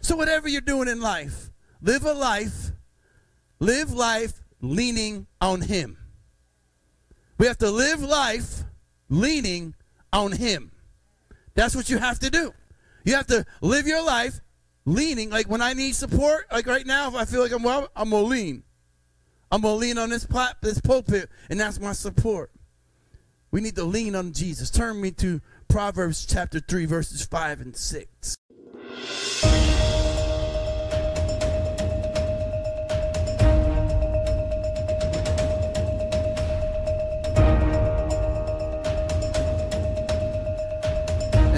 So, whatever you're doing in life, live a life, live life leaning on Him. We have to live life leaning on Him. That's what you have to do. You have to live your life leaning. Like when I need support, like right now, if I feel like I'm well, I'm gonna lean. I'm gonna lean on this plat, this pulpit, and that's my support. We need to lean on Jesus. Turn me to Proverbs chapter 3, verses 5 and 6. And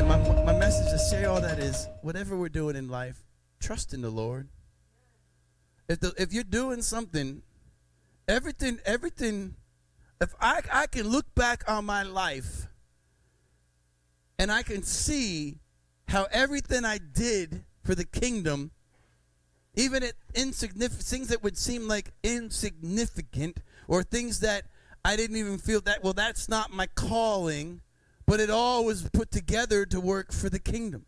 my, my message to say all that is whatever we're doing in life, trust in the Lord. If, the, if you're doing something, everything, everything, if I, I can look back on my life and I can see how everything I did for the kingdom, even at insignificant things that would seem like insignificant or things that I didn't even feel that well that's not my calling, but it all was put together to work for the kingdom.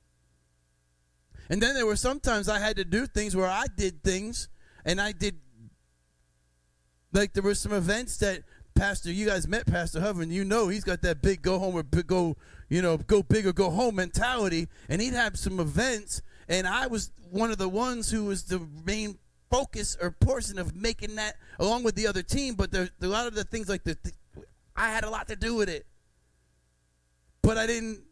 And then there were sometimes I had to do things where I did things and I did like there were some events that Pastor, you guys met Pastor Hovern. You know he's got that big go home or big go, you know, go big or go home mentality. And he'd have some events, and I was one of the ones who was the main focus or portion of making that, along with the other team. But there, a lot of the things like the, the, I had a lot to do with it, but I didn't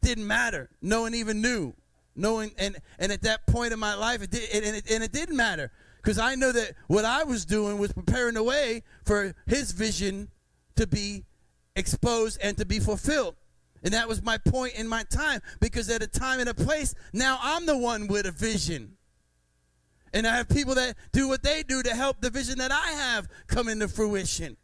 didn't matter. No one even knew. No one, and and at that point in my life, it did, and it, and it didn't matter because I know that what I was doing was preparing the way for his vision to be exposed and to be fulfilled. And that was my point in my time because at a time and a place, now I'm the one with a vision. And I have people that do what they do to help the vision that I have come into fruition.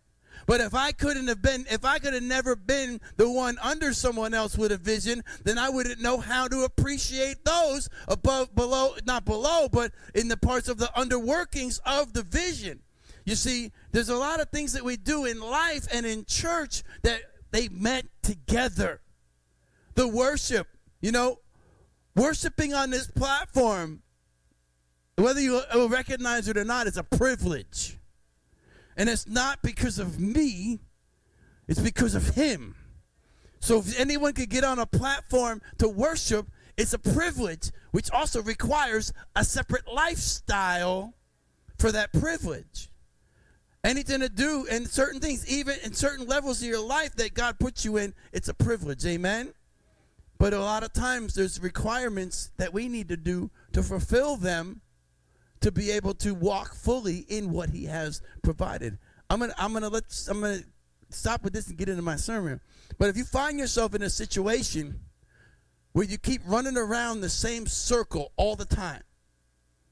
But if I couldn't have been, if I could have never been the one under someone else with a vision, then I wouldn't know how to appreciate those above, below, not below, but in the parts of the underworkings of the vision. You see, there's a lot of things that we do in life and in church that they met together. The worship, you know, worshiping on this platform, whether you uh, recognize it or not, is a privilege. And it's not because of me, it's because of Him. So if anyone could get on a platform to worship, it's a privilege, which also requires a separate lifestyle for that privilege. Anything to do and certain things, even in certain levels of your life that God puts you in, it's a privilege. Amen. But a lot of times there's requirements that we need to do to fulfill them to be able to walk fully in what he has provided. I'm gonna I'm gonna let I'm gonna stop with this and get into my sermon. But if you find yourself in a situation where you keep running around the same circle all the time,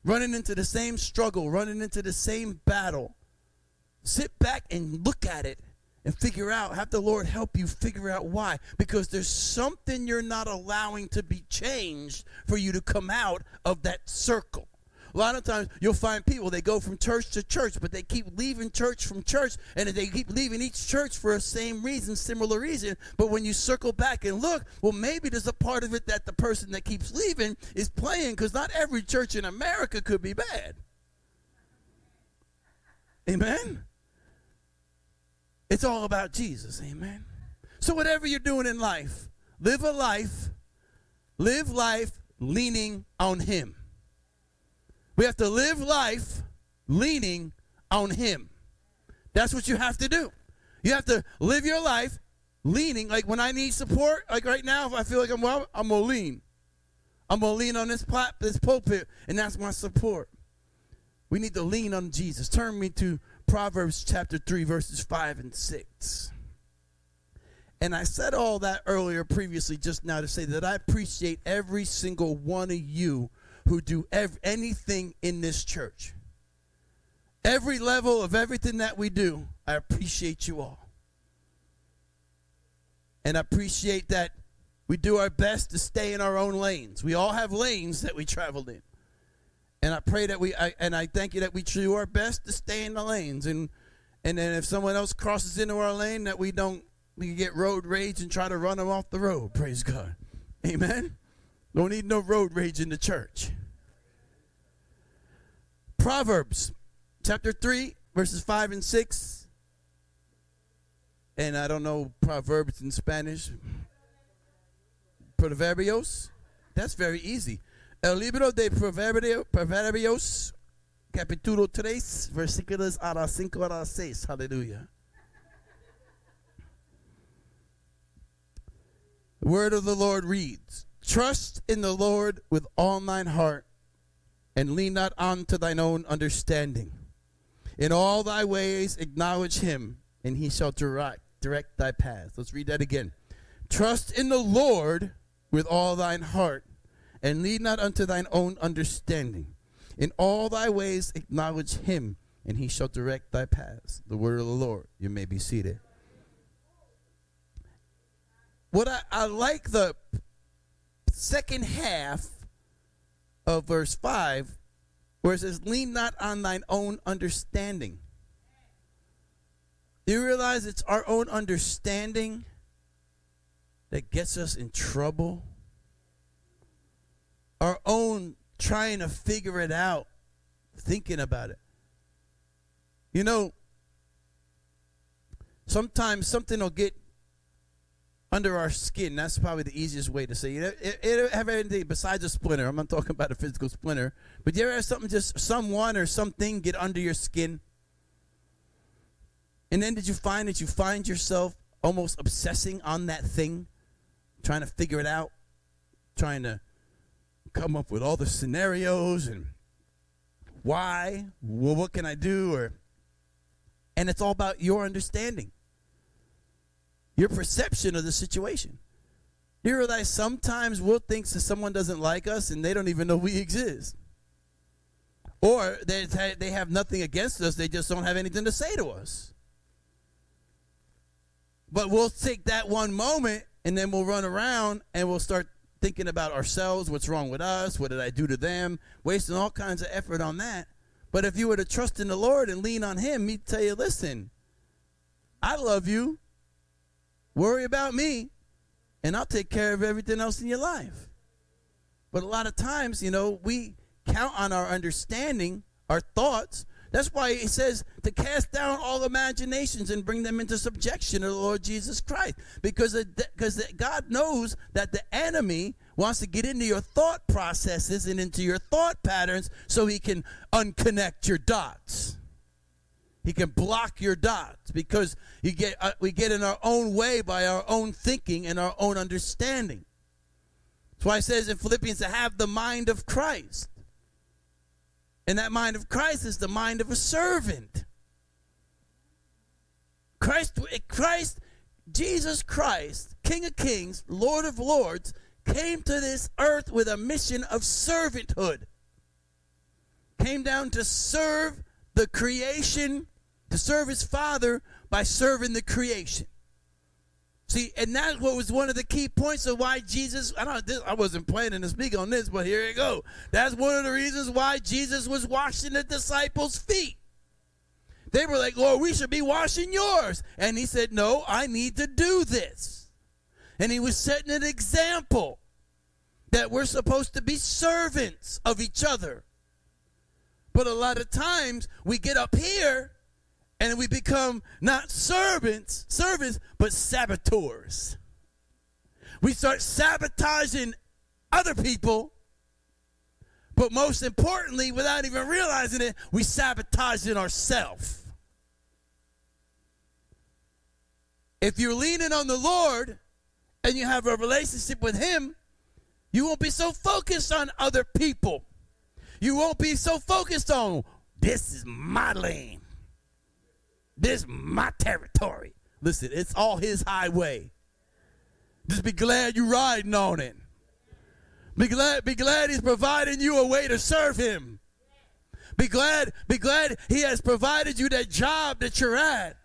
running into the same struggle, running into the same battle, sit back and look at it and figure out, have the Lord help you figure out why. Because there's something you're not allowing to be changed for you to come out of that circle. A lot of times you'll find people, they go from church to church, but they keep leaving church from church, and they keep leaving each church for a same reason, similar reason. But when you circle back and look, well, maybe there's a part of it that the person that keeps leaving is playing, because not every church in America could be bad. Amen? It's all about Jesus. Amen? So, whatever you're doing in life, live a life, live life leaning on Him. We have to live life leaning on Him. That's what you have to do. You have to live your life leaning. Like when I need support, like right now, if I feel like I'm well, I'm gonna lean. I'm gonna lean on this plat, this pulpit, and that's my support. We need to lean on Jesus. Turn me to Proverbs chapter 3, verses 5 and 6. And I said all that earlier previously just now to say that I appreciate every single one of you who do ev- anything in this church. Every level of everything that we do, I appreciate you all. And I appreciate that we do our best to stay in our own lanes. We all have lanes that we traveled in. And I pray that we, I, and I thank you that we do our best to stay in the lanes. And, and then if someone else crosses into our lane, that we don't, we get road rage and try to run them off the road. Praise God. Amen. Don't need no road rage in the church. Proverbs chapter 3, verses 5 and 6. And I don't know Proverbs in Spanish. Proverbios. That's very easy. El libro de Proverbio, Proverbios, capítulo 3, versículos a las 5 a las 6. Hallelujah. The word of the Lord reads Trust in the Lord with all thine heart, and lean not unto thine own understanding. In all thy ways acknowledge him, and he shall direct, direct thy paths. Let's read that again. Trust in the Lord with all thine heart, and lean not unto thine own understanding. In all thy ways acknowledge him, and he shall direct thy paths. The word of the Lord. You may be seated. What I, I like the second half of verse 5, where it says, Lean not on thine own understanding. Do you realize it's our own understanding that gets us in trouble? Our own trying to figure it out, thinking about it. You know, sometimes something will get under our skin. That's probably the easiest way to say it. It, it, have anything besides a splinter. I'm not talking about a physical splinter, but you ever have something just someone or something get under your skin? And then did you find that you find yourself almost obsessing on that thing, trying to figure it out, trying to come up with all the scenarios and why, well, what can I do, or and it's all about your understanding your perception of the situation. You realize sometimes we'll think that someone doesn't like us and they don't even know we exist. Or they, they have nothing against us, they just don't have anything to say to us. But we'll take that one moment and then we'll run around and we'll start thinking about ourselves, what's wrong with us, what did I do to them, wasting all kinds of effort on that. But if you were to trust in the Lord and lean on Him, He'd tell you, listen, I love you. Worry about me, and I'll take care of everything else in your life. But a lot of times, you know, we count on our understanding, our thoughts. That's why it says to cast down all imaginations and bring them into subjection to the Lord Jesus Christ. Because because God knows that the enemy wants to get into your thought processes and into your thought patterns so he can unconnect your dots. He can block your dots because you get, uh, we get in our own way by our own thinking and our own understanding. That's why it says in Philippians to have the mind of Christ. And that mind of Christ is the mind of a servant. Christ, Christ, Jesus Christ, King of Kings, Lord of Lords, came to this earth with a mission of servanthood. Came down to serve the creation to serve his father by serving the creation. See, and that's what was one of the key points of why Jesus. I don't. This, I wasn't planning to speak on this, but here you go. That's one of the reasons why Jesus was washing the disciples' feet. They were like, "Lord, we should be washing yours," and he said, "No, I need to do this." And he was setting an example that we're supposed to be servants of each other. But a lot of times we get up here and we become not servants, servants, but saboteurs. We start sabotaging other people, but most importantly, without even realizing it, we sabotage it ourselves. If you're leaning on the Lord and you have a relationship with Him, you won't be so focused on other people. You won't be so focused on this is my lane. This my territory. Listen, it's all his highway. Just be glad you're riding on it. Be glad, be glad he's providing you a way to serve him. Be glad, be glad he has provided you that job that you're at.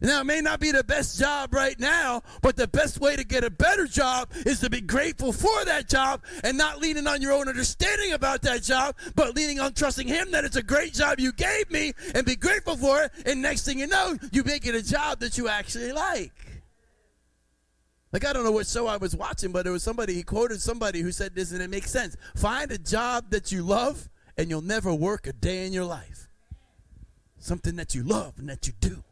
Now, it may not be the best job right now, but the best way to get a better job is to be grateful for that job and not leaning on your own understanding about that job, but leaning on trusting Him that it's a great job you gave me and be grateful for it. And next thing you know, you make it a job that you actually like. Like, I don't know what show I was watching, but it was somebody, he quoted somebody who said this, and it makes sense. Find a job that you love and you'll never work a day in your life. Something that you love and that you do.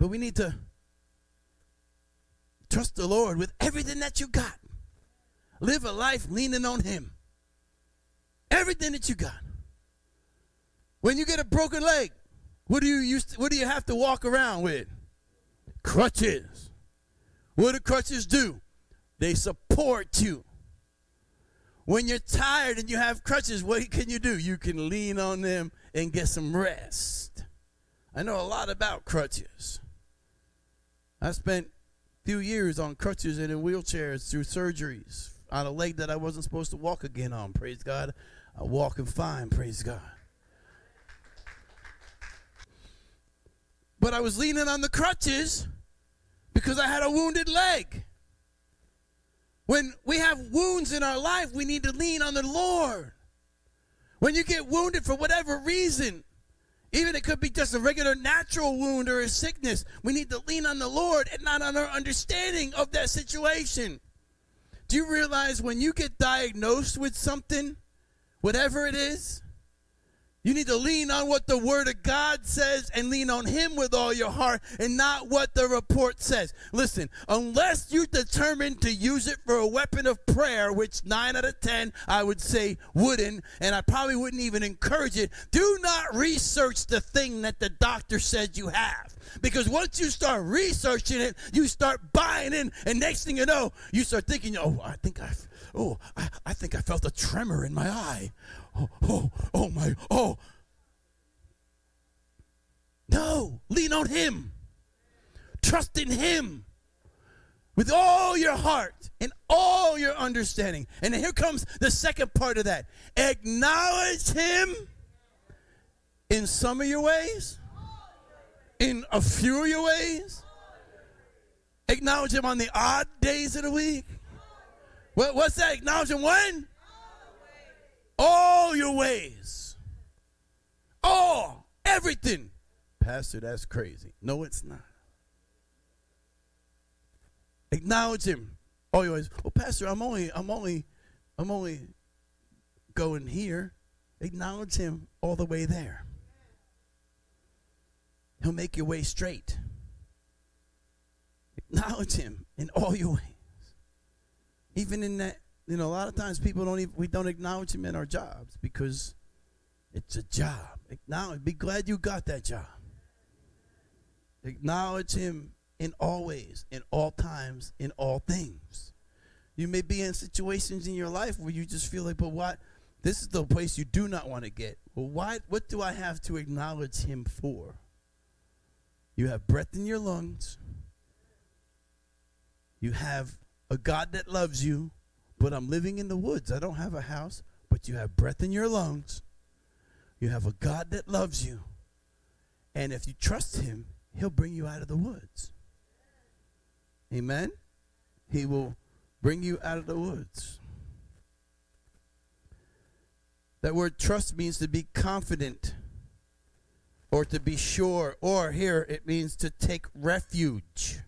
But we need to trust the Lord with everything that you got. Live a life leaning on Him. Everything that you got. When you get a broken leg, what do you used to, what do you have to walk around with? Crutches. What do crutches do? They support you. When you're tired and you have crutches, what can you do? You can lean on them and get some rest. I know a lot about crutches. I spent a few years on crutches and in wheelchairs through surgeries on a leg that I wasn't supposed to walk again on. Praise God. I'm walking fine. Praise God. But I was leaning on the crutches because I had a wounded leg. When we have wounds in our life, we need to lean on the Lord. When you get wounded for whatever reason, even it could be just a regular natural wound or a sickness, we need to lean on the Lord and not on our understanding of that situation. Do you realize when you get diagnosed with something, whatever it is, you need to lean on what the Word of God says and lean on Him with all your heart and not what the report says. Listen, unless you're determined to use it for a weapon of prayer, which nine out of ten I would say wouldn't, and I probably wouldn't even encourage it, do not research the thing that the doctor said you have. Because once you start researching it, you start buying in, and next thing you know, you start thinking, oh, I think I've oh, I, I think I felt a tremor in my eye oh, oh, oh my, oh. No, lean on Him. Trust in Him with all your heart and all your understanding. And here comes the second part of that acknowledge Him in some of your ways, in a few of your ways. Acknowledge Him on the odd days of the week. What, what's that? Acknowledge Him when? All your ways. All, everything. Pastor, that's crazy. No, it's not. Acknowledge him. All your ways. Well, Pastor, I'm only, I'm only, I'm only going here. Acknowledge him all the way there. He'll make your way straight. Acknowledge him in all your ways. Even in that you know, a lot of times people don't even we don't acknowledge him in our jobs because it's a job. Acknowledge, be glad you got that job. Acknowledge him in all ways, in all times, in all things. You may be in situations in your life where you just feel like, but what? This is the place you do not want to get. Well, why? What do I have to acknowledge him for? You have breath in your lungs. You have a God that loves you but I'm living in the woods. I don't have a house, but you have breath in your lungs. You have a God that loves you. And if you trust Him, He'll bring you out of the woods. Amen? He will bring you out of the woods. That word trust means to be confident or to be sure, or here it means to take refuge.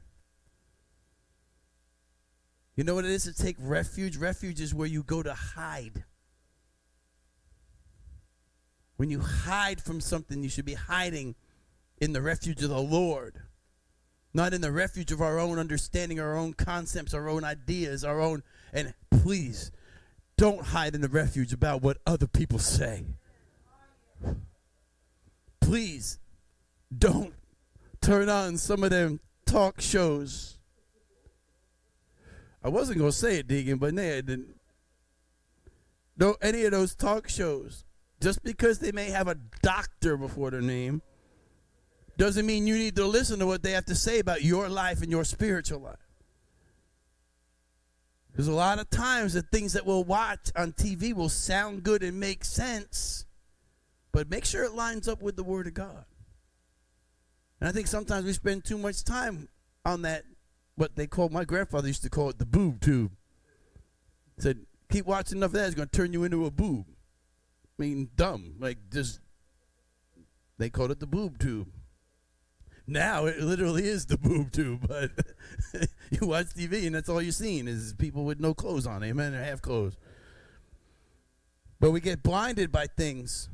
You know what it is to take refuge? Refuge is where you go to hide. When you hide from something, you should be hiding in the refuge of the Lord, not in the refuge of our own understanding, our own concepts, our own ideas, our own. And please, don't hide in the refuge about what other people say. Please, don't turn on some of them talk shows I wasn't gonna say it, Deacon, but nah, it didn't. No, any of those talk shows, just because they may have a doctor before their name, doesn't mean you need to listen to what they have to say about your life and your spiritual life. Because a lot of times the things that we'll watch on TV will sound good and make sense, but make sure it lines up with the Word of God. And I think sometimes we spend too much time on that what they called my grandfather used to call it the boob tube. Said, keep watching enough of that, it's going to turn you into a boob. I mean, dumb. Like, just, they called it the boob tube. Now it literally is the boob tube, but you watch TV and that's all you're seeing is people with no clothes on, amen, or half clothes. But we get blinded by things.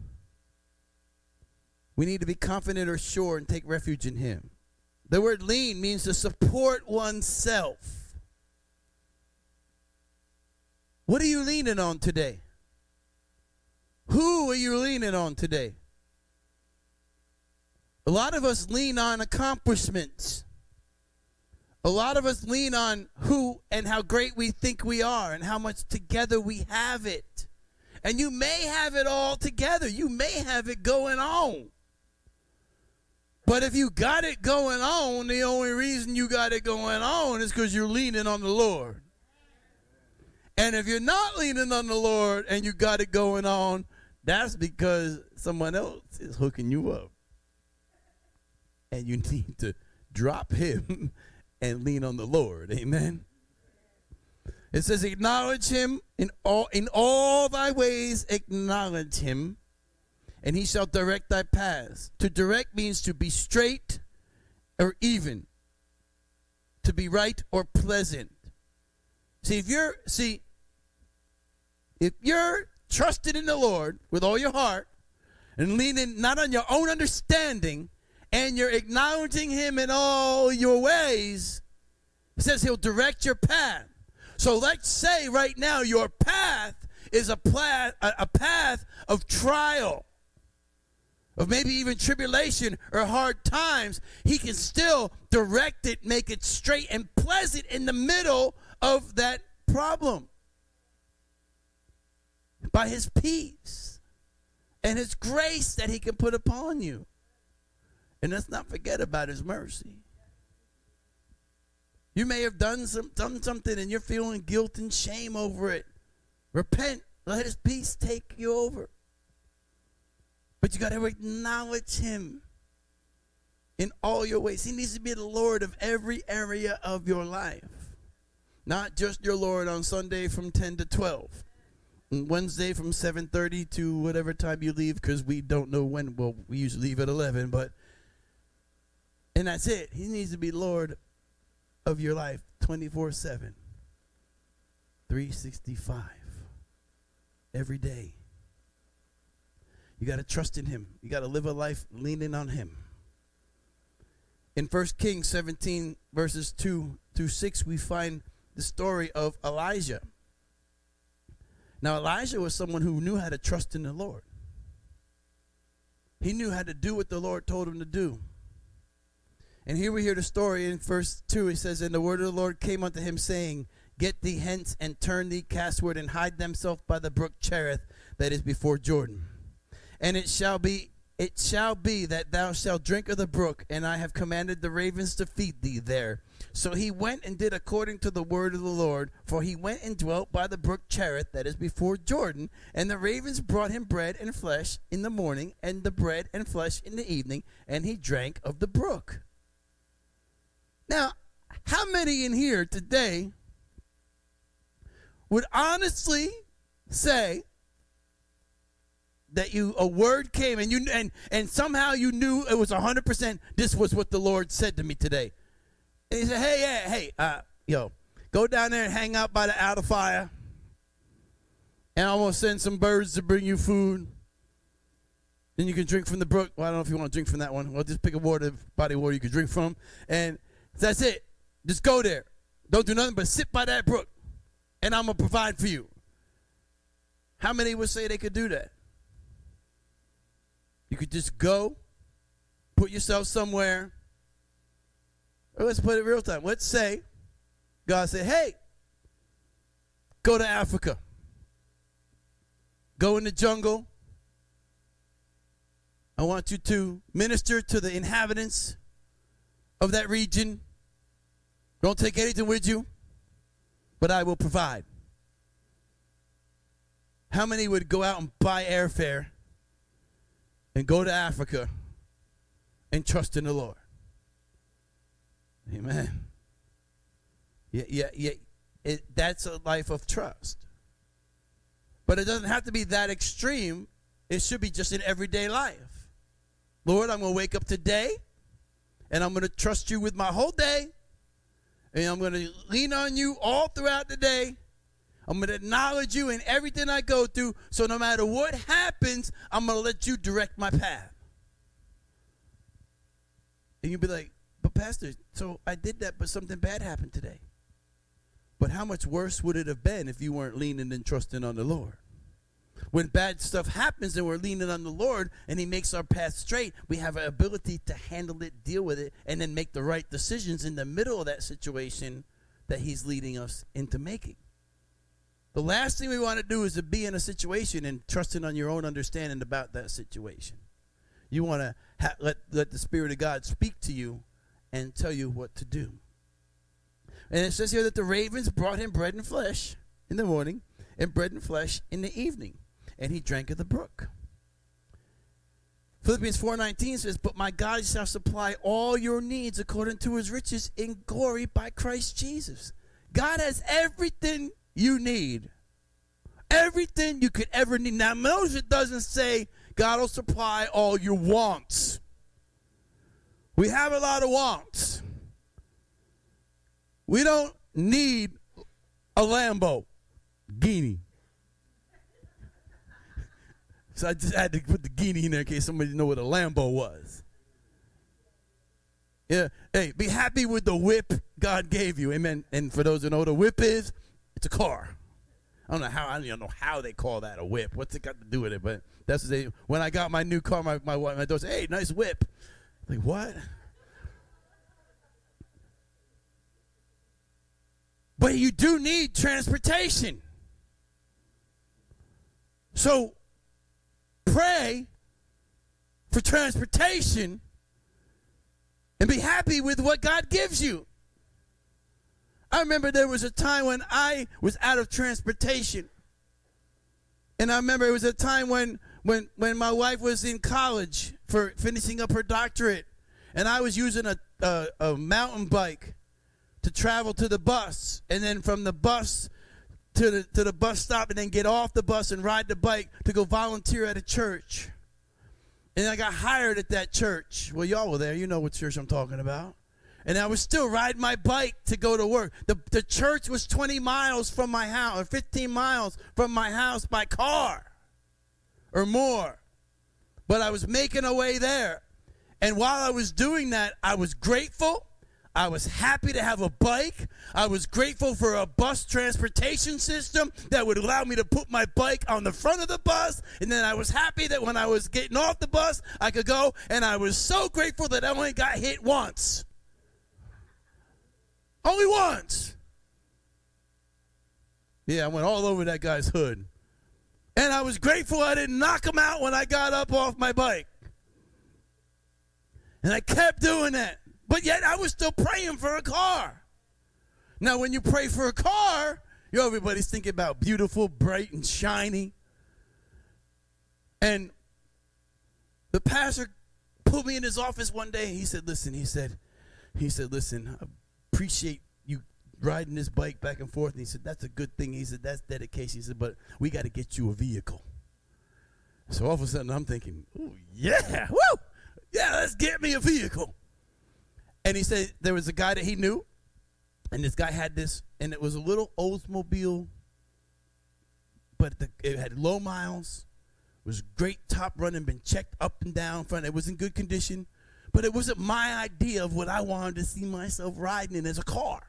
We need to be confident or sure and take refuge in Him. The word lean means to support oneself. What are you leaning on today? Who are you leaning on today? A lot of us lean on accomplishments. A lot of us lean on who and how great we think we are and how much together we have it. And you may have it all together. You may have it going on. But if you got it going on, the only reason you got it going on is because you're leaning on the Lord. And if you're not leaning on the Lord and you got it going on, that's because someone else is hooking you up. And you need to drop him and lean on the Lord. Amen. It says, acknowledge him in all in all thy ways, acknowledge him, and he shall direct thy paths. To direct means to be straight or even, to be right or pleasant. See, if you're see, if you're trusted in the Lord with all your heart and leaning not on your own understanding, and you're acknowledging him in all your ways, it says he'll direct your path. So let's say right now your path is a, pla- a path of trial, of maybe even tribulation or hard times. He can still direct it, make it straight and pleasant in the middle of that problem by his peace and his grace that he can put upon you. And let's not forget about his mercy. You may have done some done something and you're feeling guilt and shame over it. Repent. Let his peace take you over. But you got to acknowledge him in all your ways. He needs to be the Lord of every area of your life. Not just your Lord on Sunday from 10 to 12. Wednesday from 7:30 to whatever time you leave cuz we don't know when well we usually leave at 11 but and that's it. He needs to be Lord of your life 24 7, 365, every day. You got to trust in Him. You got to live a life leaning on Him. In 1 Kings 17, verses 2 through 6, we find the story of Elijah. Now, Elijah was someone who knew how to trust in the Lord. He knew how to do what the Lord told him to do. And here we hear the story in verse 2. It says, And the word of the Lord came unto him, saying, Get thee hence and turn thee castward and hide thyself by the brook Cherith that is before Jordan. And it shall be it shall be that thou shalt drink of the brook, and I have commanded the ravens to feed thee there. So he went and did according to the word of the Lord, for he went and dwelt by the brook Cherith that is before Jordan, and the ravens brought him bread and flesh in the morning, and the bread and flesh in the evening, and he drank of the brook. Now, how many in here today would honestly say that you a word came and you and and somehow you knew it was 100% this was what the Lord said to me today. And he said, "Hey, yeah, hey, uh, yo, go down there and hang out by the outer fire. And I'm going to send some birds to bring you food. Then you can drink from the brook. Well, I don't know if you want to drink from that one. Well, just pick a water, body water you can drink from. And that's it. Just go there. Don't do nothing but sit by that brook, and I'm going to provide for you. How many would say they could do that? You could just go, put yourself somewhere. Or let's put it real time. Let's say God said, hey, go to Africa. Go in the jungle. I want you to minister to the inhabitants of that region. Don't take anything with you, but I will provide. How many would go out and buy airfare and go to Africa and trust in the Lord? Amen. Yeah, yeah, yeah. It, that's a life of trust. But it doesn't have to be that extreme. It should be just in everyday life. Lord, I'm going to wake up today and I'm going to trust you with my whole day. And I'm going to lean on you all throughout the day. I'm going to acknowledge you in everything I go through. So no matter what happens, I'm going to let you direct my path. And you'll be like, but Pastor, so I did that, but something bad happened today. But how much worse would it have been if you weren't leaning and trusting on the Lord? When bad stuff happens and we're leaning on the Lord and He makes our path straight, we have an ability to handle it, deal with it, and then make the right decisions in the middle of that situation that He's leading us into making. The last thing we want to do is to be in a situation and trusting on your own understanding about that situation. You want to ha- let, let the Spirit of God speak to you and tell you what to do. And it says here that the ravens brought him bread and flesh in the morning and bread and flesh in the evening, and he drank of the brook. Philippians 4:19 says, "But my God shall supply all your needs according to his riches in glory by Christ Jesus." God has everything you need. Everything you could ever need. Now, notice it doesn't say God will supply all your wants. We have a lot of wants. We don't need a Lambo guinea. So I just had to put the guinea in there in case somebody didn't know what a Lambo was. Yeah. Hey, be happy with the whip God gave you. Amen. And for those who know what a whip is, it's a car. I don't know how I don't know how they call that a whip. What's it got to do with it? But that's what they when I got my new car, my my wife, my daughter said, Hey, nice whip. Like what? But you do need transportation. So pray for transportation and be happy with what God gives you. I remember there was a time when I was out of transportation. And I remember it was a time when when when my wife was in college for finishing up her doctorate and I was using a a, a mountain bike to travel to the bus and then from the bus to the to the bus stop and then get off the bus and ride the bike to go volunteer at a church. And I got hired at that church. Well, y'all were there. You know what church I'm talking about. And I was still riding my bike to go to work. The, the church was 20 miles from my house, or 15 miles from my house by car or more. But I was making a way there. And while I was doing that, I was grateful I was happy to have a bike. I was grateful for a bus transportation system that would allow me to put my bike on the front of the bus. And then I was happy that when I was getting off the bus, I could go. And I was so grateful that I only got hit once. Only once. Yeah, I went all over that guy's hood. And I was grateful I didn't knock him out when I got up off my bike. And I kept doing that. But yet I was still praying for a car. Now, when you pray for a car, you know, everybody's thinking about beautiful, bright, and shiny. And the pastor pulled me in his office one day. He said, "Listen," he said, "He said, listen, appreciate you riding this bike back and forth." And he said, "That's a good thing." He said, "That's dedication." He said, "But we got to get you a vehicle." So all of a sudden, I'm thinking, "Oh yeah, woo, yeah, let's get me a vehicle." And he said there was a guy that he knew, and this guy had this, and it was a little Oldsmobile, but the, it had low miles, was great top running, been checked up and down front. It was in good condition, but it wasn't my idea of what I wanted to see myself riding in as a car.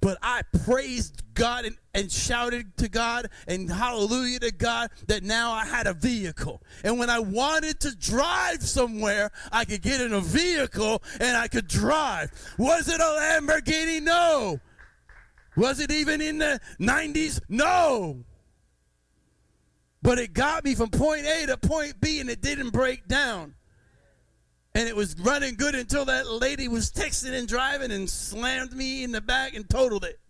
But I praised God and, and shouted to God and hallelujah to God that now I had a vehicle. And when I wanted to drive somewhere, I could get in a vehicle and I could drive. Was it a Lamborghini? No. Was it even in the 90s? No. But it got me from point A to point B and it didn't break down and it was running good until that lady was texting and driving and slammed me in the back and totaled it.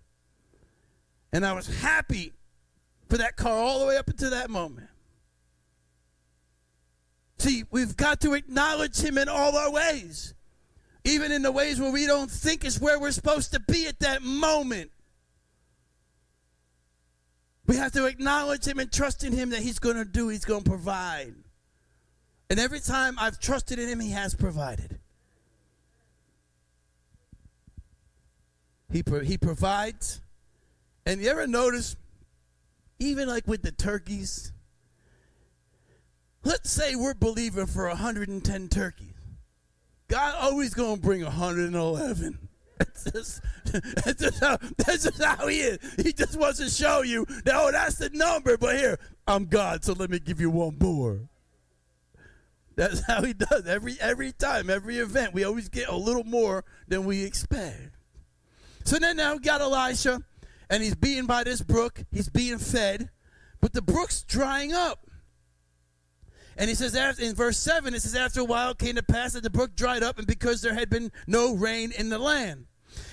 And I was happy for that car all the way up until that moment. See, we've got to acknowledge him in all our ways, even in the ways where we don't think is where we're supposed to be at that moment. We have to acknowledge him and trust in him that he's going to do, he's going to provide. And every time I've trusted in him, he has provided. He, pro- he provides And you ever notice, even like with the turkeys, let's say we're believing for 110 turkeys. God always gonna bring 111. That's just, that's, just how, that's just how he is. He just wants to show you that, oh, that's the number, but here, I'm God, so let me give you one more. That's how he does every every time, every event. We always get a little more than we expect. So then now we got Elisha, and he's being by this brook. He's being fed, but the brook's drying up. And he says after, in verse 7, it says, After a while came to pass that the brook dried up, and because there had been no rain in the land.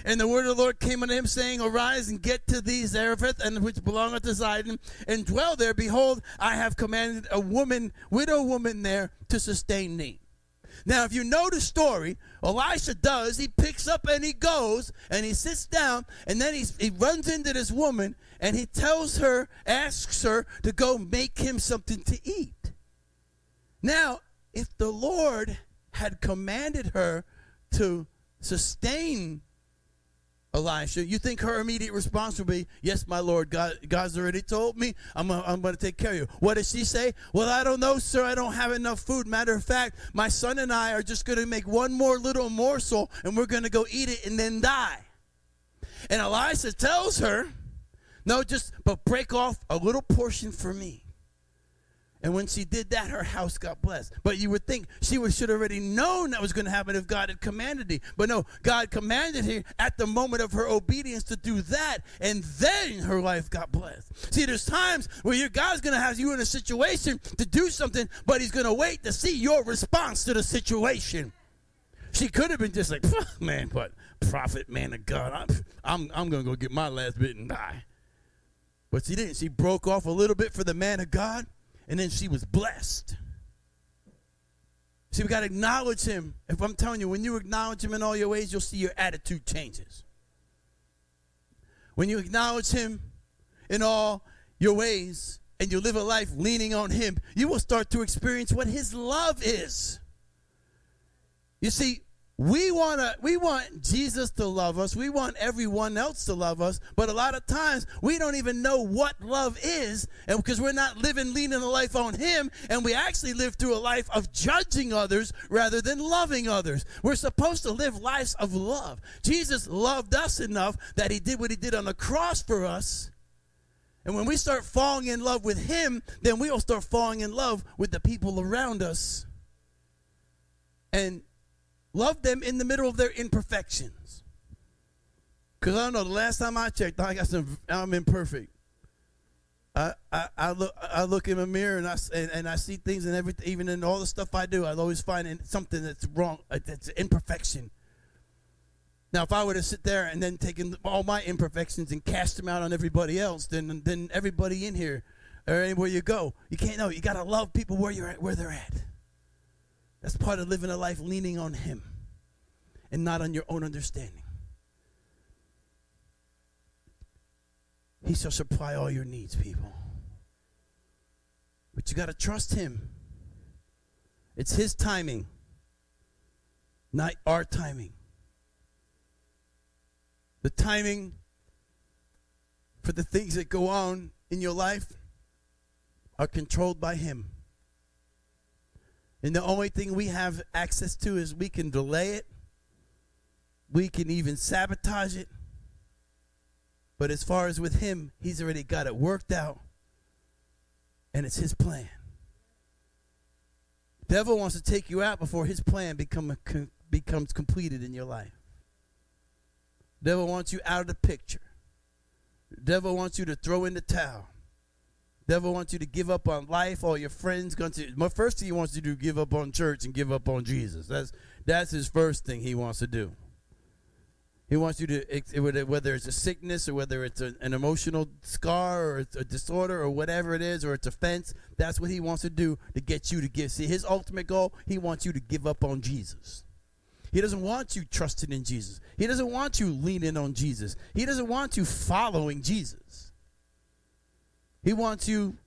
And the word of the Lord came unto him, saying, Arise and get to thee Zarephath, and which belongeth to Zidon, and dwell there. Behold, I have commanded a woman, widow woman there, to sustain thee. Now, if you know the story, Elisha does. He picks up and he goes and he sits down and then he, he runs into this woman and he tells her, asks her to go make him something to eat. Now, if the Lord had commanded her to sustain Elisha, you think her immediate response would be, Yes, my Lord, God, God's already told me I'm, I'm going to take care of you. What does she say? Well, I don't know, sir. I don't have enough food. Matter of fact, my son and I are just going to make one more little morsel and we're going to go eat it and then die. And Elisha tells her, No, just, but break off a little portion for me. And when she did that, her house got blessed. But you would think she would, should have already known that was going to happen if God had commanded her. But no, God commanded her at the moment of her obedience to do that, and then her life got blessed. See, there's times where your God's going to have you in a situation to do something, but He's going to wait to see your response to the situation. She could have been just like, man, but prophet, man of God, I'm, I'm, I'm going to go get my last bit and die. But she didn't. She broke off a little bit for the man of God and then she was blessed. See, we got to acknowledge him. If I'm telling you, when you acknowledge him in all your ways, you'll see your attitude changes. When you acknowledge him in all your ways and you live a life leaning on him, you will start to experience what his love is. You see, we want to we want Jesus to love us. We want everyone else to love us, but a lot of times we don't even know what love is and because we're not living leaning a life on him and we actually live through a life of judging others rather than loving others. We're supposed to live lives of love. Jesus loved us enough that he did what he did on the cross for us. And when we start falling in love with him, then we will start falling in love with the people around us. And Love them in the middle of their imperfections. Because I don't know, the last time I checked, I got some, I'm imperfect. I, I, I look I look in the mirror and I and, and I see things and everything even in all the stuff I do I always find something that's wrong uh, that's imperfection. Now if I were to sit there and then take all my imperfections and cast them out on everybody else, then then everybody in here or anywhere you go, you can't know. You got to love people where you're at, where they're at. That's part of living a life leaning on Him and not on your own understanding. He shall supply all your needs, people. But you got to trust Him. It's His timing, not our timing. The timing for the things that go on in your life are controlled by Him. And the only thing we have access to is we can delay it, we can even sabotage it. But as far as with him, he's already got it worked out, and it's his plan. Devil wants to take you out before his plan become a, becomes completed in your life. Devil wants you out of the picture. Devil wants you to throw in the towel. Devil wants you to give up on life. All your friends going to. My first thing he wants you to do give up on church and give up on Jesus. That's that's his first thing he wants to do. He wants you to whether it's a sickness or whether it's a, an emotional scar or it's a disorder or whatever it is or it's offense. That's what he wants to do to get you to give. See, his ultimate goal. He wants you to give up on Jesus. He doesn't want you trusting in Jesus. He doesn't want you leaning on Jesus. He doesn't want you following Jesus. He wants you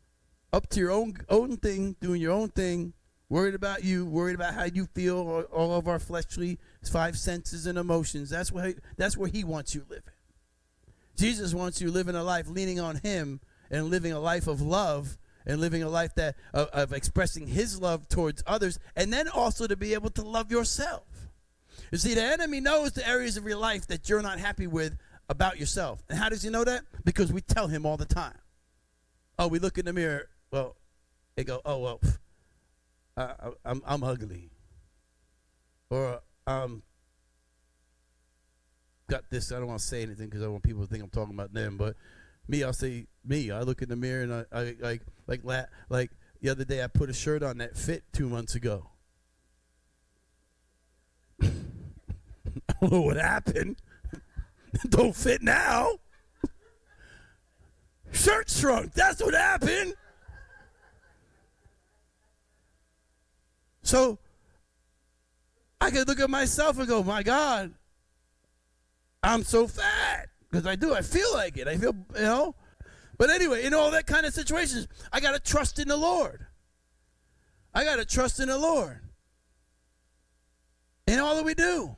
up to your own own thing, doing your own thing, worried about you, worried about how you feel, all, all of our fleshly five senses and emotions. That's where he, that's where he wants you living. Jesus wants you living a life leaning on Him and living a life of love and living a life that of, of expressing His love towards others, and then also to be able to love yourself. You see, the enemy knows the areas of your life that you're not happy with about yourself. And how does he know that? Because we tell him all the time. Oh, we look in the mirror. Well, they go, oh, well, I, I'm, I'm ugly. Or um, got this. I don't want to say anything because I want people to think I'm talking about them. But me, I'll say me. I look in the mirror and I, I like like la- like the other day I put a shirt on that fit two months ago. I don't know what happened. don't fit now. Shirt shrunk. That's what happened. So I could look at myself and go, my God, I'm so fat. Because I do. I feel like it. I feel, you know. But anyway, in all that kind of situations, I got to trust in the Lord. I got to trust in the Lord. In all that we do.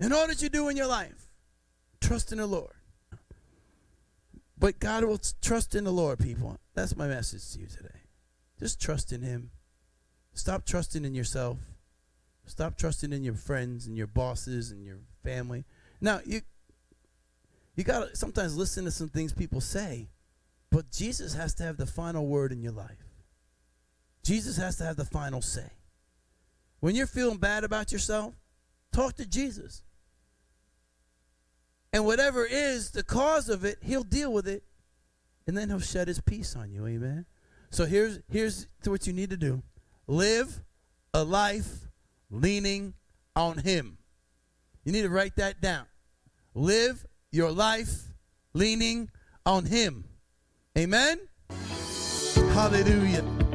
In all that you do in your life. Trust in the Lord. But God will trust in the Lord, people. That's my message to you today. Just trust in Him. Stop trusting in yourself. Stop trusting in your friends and your bosses and your family. Now, you you got to sometimes listen to some things people say, but Jesus has to have the final word in your life. Jesus has to have the final say. When you're feeling bad about yourself, talk to Jesus. And whatever is the cause of it, he'll deal with it. And then he'll shed his peace on you. Amen. So here's here's what you need to do. Live a life leaning on him. You need to write that down. Live your life leaning on him. Amen. Hallelujah.